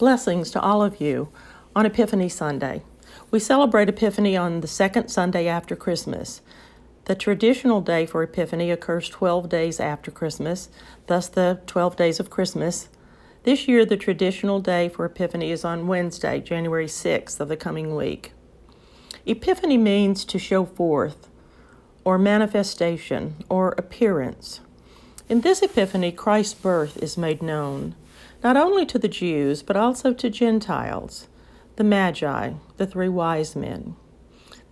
Blessings to all of you on Epiphany Sunday. We celebrate Epiphany on the second Sunday after Christmas. The traditional day for Epiphany occurs 12 days after Christmas, thus, the 12 days of Christmas. This year, the traditional day for Epiphany is on Wednesday, January 6th of the coming week. Epiphany means to show forth, or manifestation, or appearance. In this Epiphany, Christ's birth is made known, not only to the Jews, but also to Gentiles the Magi, the three wise men.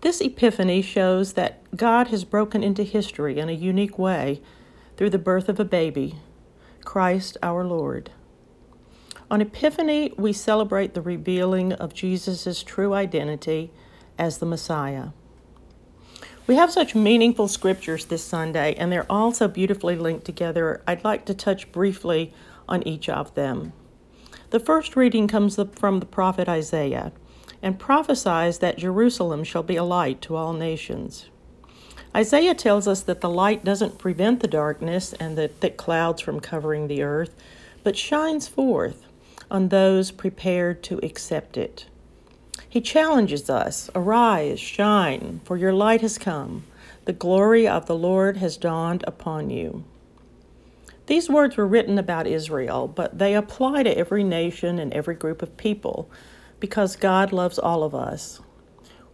This epiphany shows that God has broken into history in a unique way through the birth of a baby, Christ our Lord. On Epiphany, we celebrate the revealing of Jesus' true identity as the Messiah. We have such meaningful scriptures this Sunday, and they're all so beautifully linked together. I'd like to touch briefly on each of them. The first reading comes from the prophet Isaiah and prophesies that Jerusalem shall be a light to all nations. Isaiah tells us that the light doesn't prevent the darkness and the thick clouds from covering the earth, but shines forth on those prepared to accept it. He challenges us Arise, shine, for your light has come. The glory of the Lord has dawned upon you. These words were written about Israel, but they apply to every nation and every group of people because God loves all of us.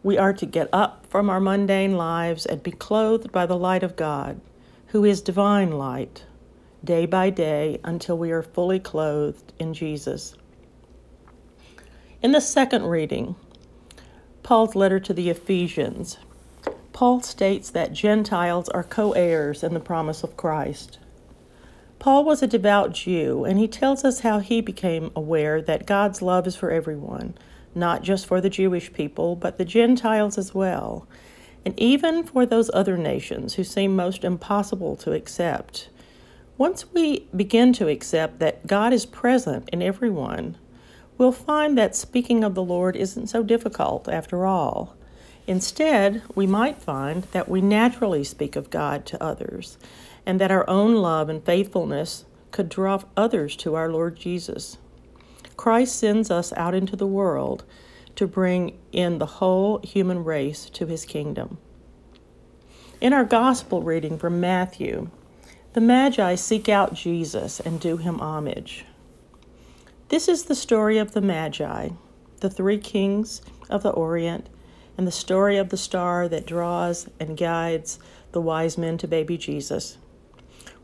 We are to get up from our mundane lives and be clothed by the light of God, who is divine light, day by day until we are fully clothed in Jesus. In the second reading, Paul's letter to the Ephesians, Paul states that Gentiles are co heirs in the promise of Christ. Paul was a devout Jew, and he tells us how he became aware that God's love is for everyone, not just for the Jewish people, but the Gentiles as well, and even for those other nations who seem most impossible to accept. Once we begin to accept that God is present in everyone, we'll find that speaking of the Lord isn't so difficult after all. Instead, we might find that we naturally speak of God to others and that our own love and faithfulness could draw others to our Lord Jesus. Christ sends us out into the world to bring in the whole human race to his kingdom. In our gospel reading from Matthew, the Magi seek out Jesus and do him homage. This is the story of the Magi, the three kings of the Orient, and the story of the star that draws and guides the wise men to baby Jesus.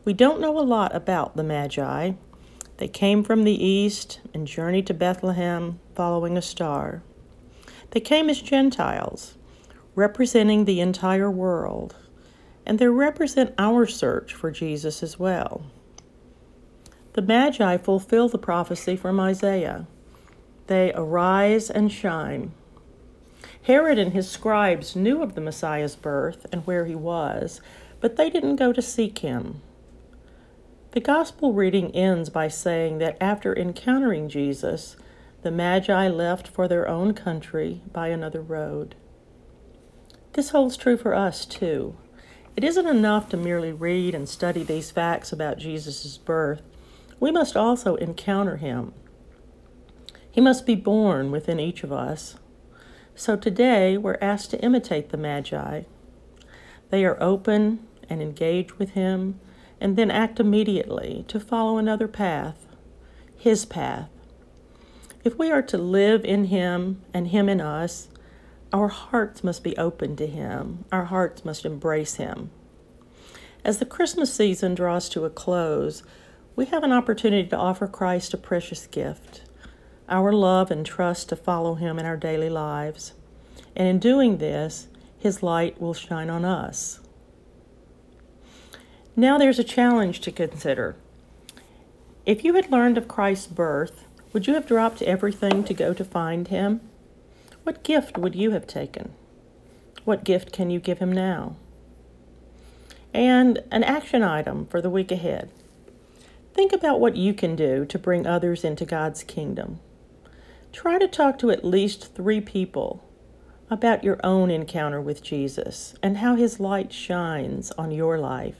We don't know a lot about the Magi. They came from the east and journeyed to Bethlehem following a star. They came as Gentiles, representing the entire world, and they represent our search for Jesus as well. The Magi fulfill the prophecy from Isaiah. They arise and shine. Herod and his scribes knew of the Messiah's birth and where he was, but they didn't go to seek him. The gospel reading ends by saying that after encountering Jesus, the Magi left for their own country by another road. This holds true for us too. It isn't enough to merely read and study these facts about Jesus' birth. We must also encounter him. He must be born within each of us. So today we're asked to imitate the Magi. They are open and engage with him and then act immediately to follow another path, His path. If we are to live in Him and Him in us, our hearts must be open to Him, our hearts must embrace Him. As the Christmas season draws to a close, we have an opportunity to offer Christ a precious gift our love and trust to follow Him in our daily lives. And in doing this, His light will shine on us. Now there's a challenge to consider. If you had learned of Christ's birth, would you have dropped everything to go to find him? What gift would you have taken? What gift can you give him now? And an action item for the week ahead. Think about what you can do to bring others into God's kingdom. Try to talk to at least three people about your own encounter with Jesus and how his light shines on your life.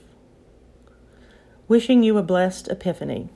Wishing you a blessed Epiphany.